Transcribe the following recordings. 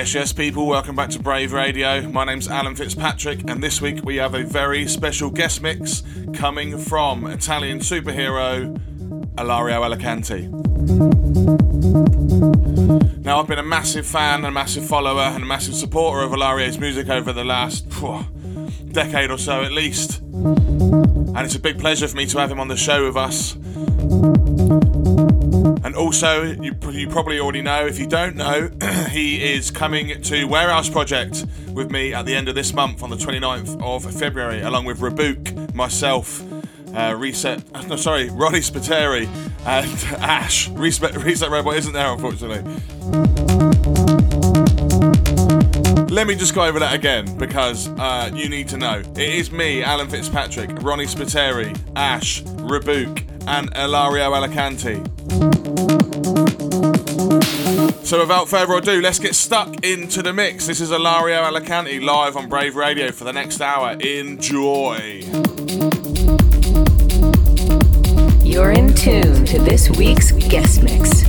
Yes, yes, people, welcome back to Brave Radio. My name's Alan Fitzpatrick, and this week we have a very special guest mix coming from Italian superhero Ilario Alicante. Now, I've been a massive fan a massive follower and a massive supporter of Ilario's music over the last phew, decade or so at least. And it's a big pleasure for me to have him on the show with us. Also, you, you probably already know, if you don't know, he is coming to Warehouse Project with me at the end of this month on the 29th of February, along with Rebūke, myself, uh, Reset, uh, no, sorry, Roddy Spiteri, and Ash. Reset, Reset Robot isn't there, unfortunately. Let me just go over that again because uh, you need to know. It is me, Alan Fitzpatrick, Ronnie Spiteri, Ash, Rebūke, and Ilario Alicante. So without further ado, let's get stuck into the mix. This is Ilario Alicante live on Brave Radio for the next hour. Enjoy. You're in tune to this week's guest mix.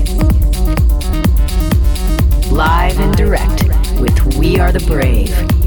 Live and direct with We Are the Brave.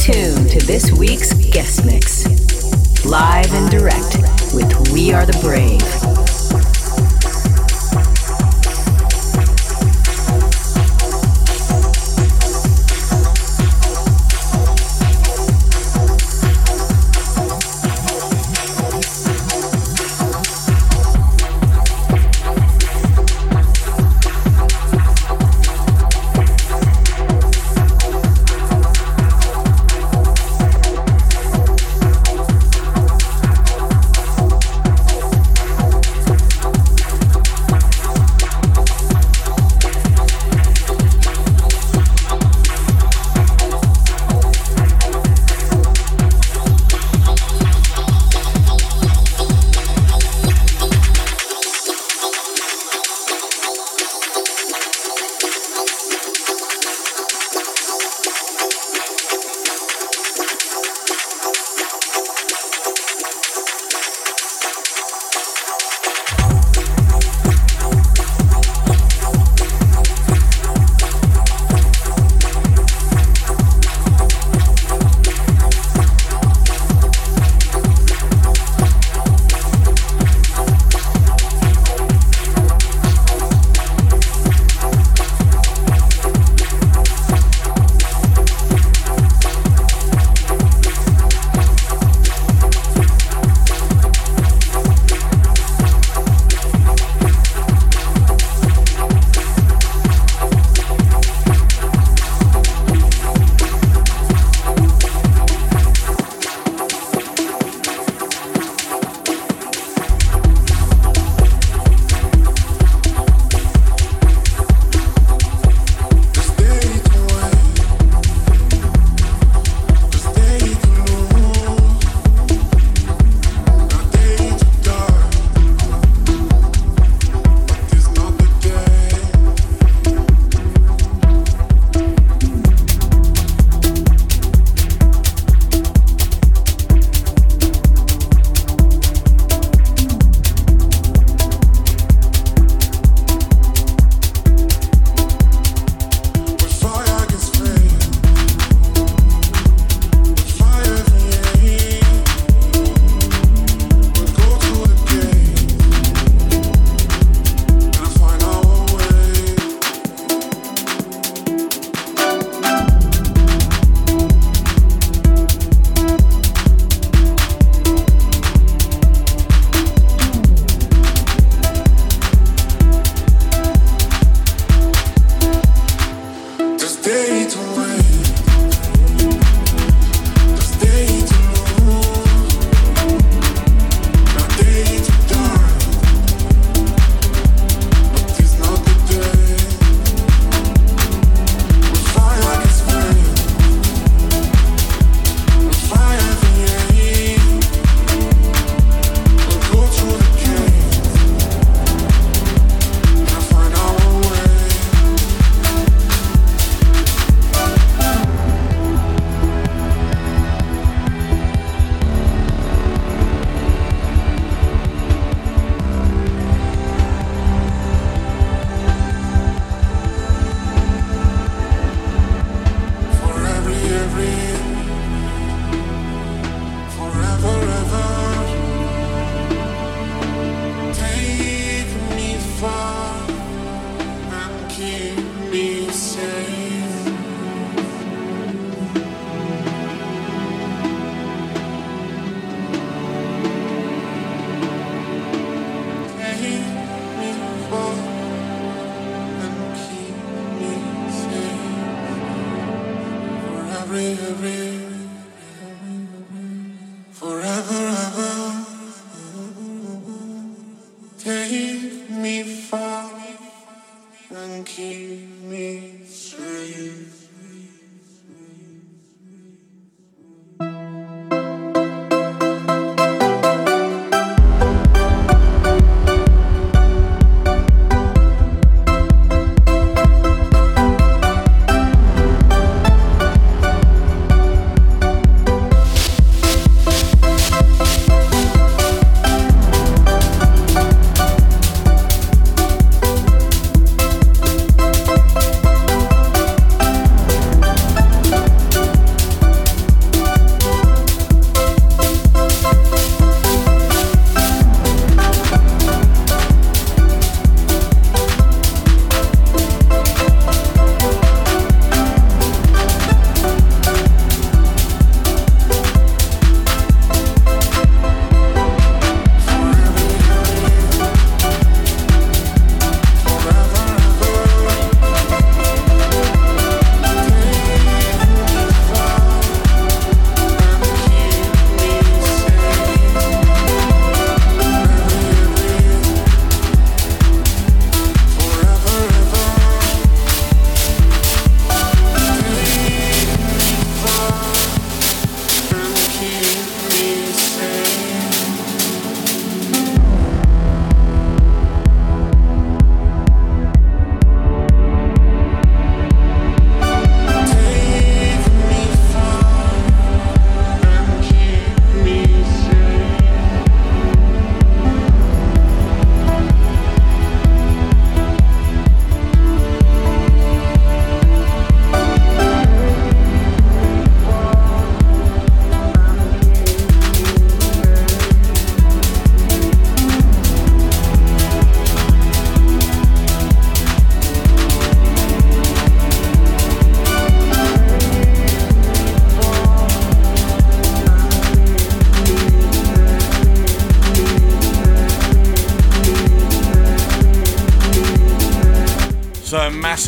Tune to this week's guest mix. Live and direct with We Are the Brave.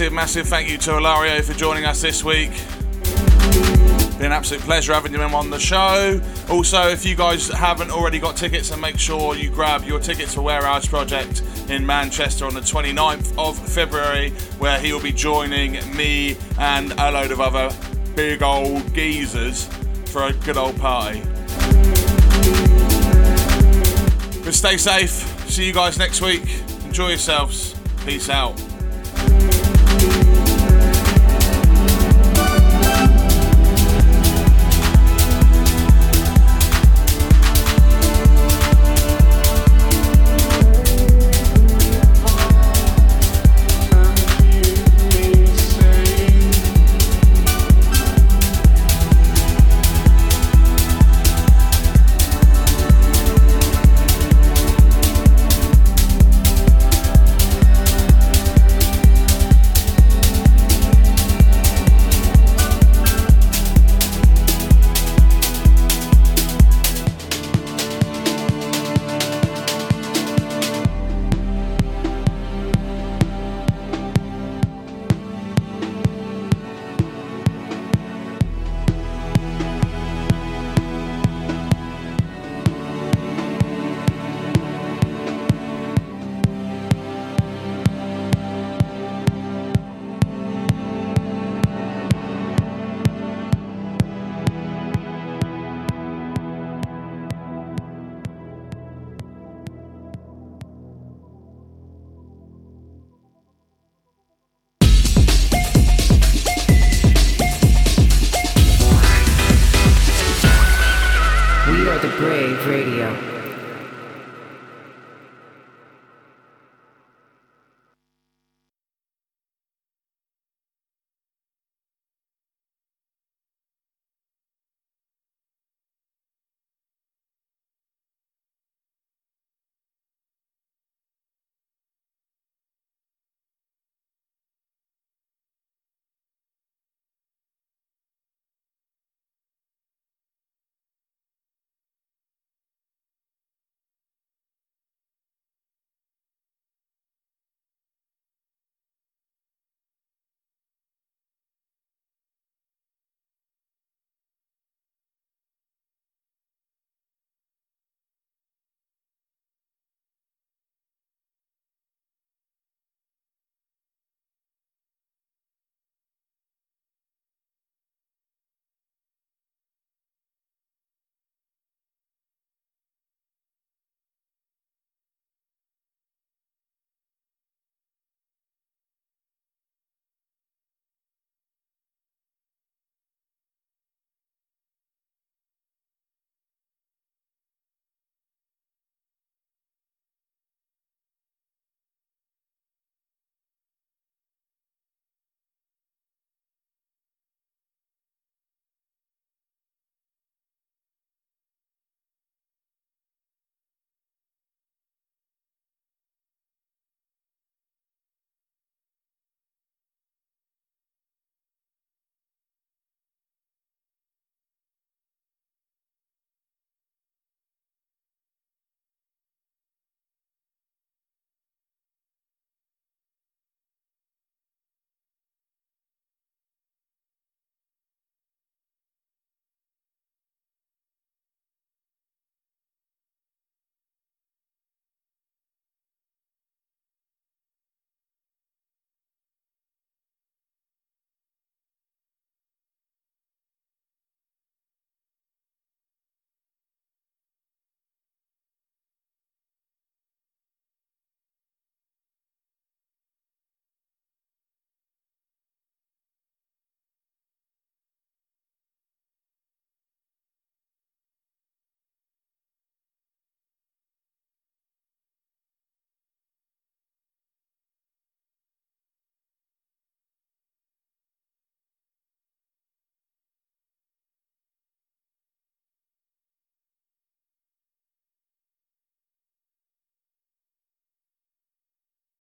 Massive, massive thank you to Ilario for joining us this week. Been an absolute pleasure having him on the show. Also, if you guys haven't already got tickets, then make sure you grab your tickets for Warehouse Project in Manchester on the 29th of February, where he will be joining me and a load of other big old geezers for a good old party. But stay safe. See you guys next week. Enjoy yourselves. Peace out.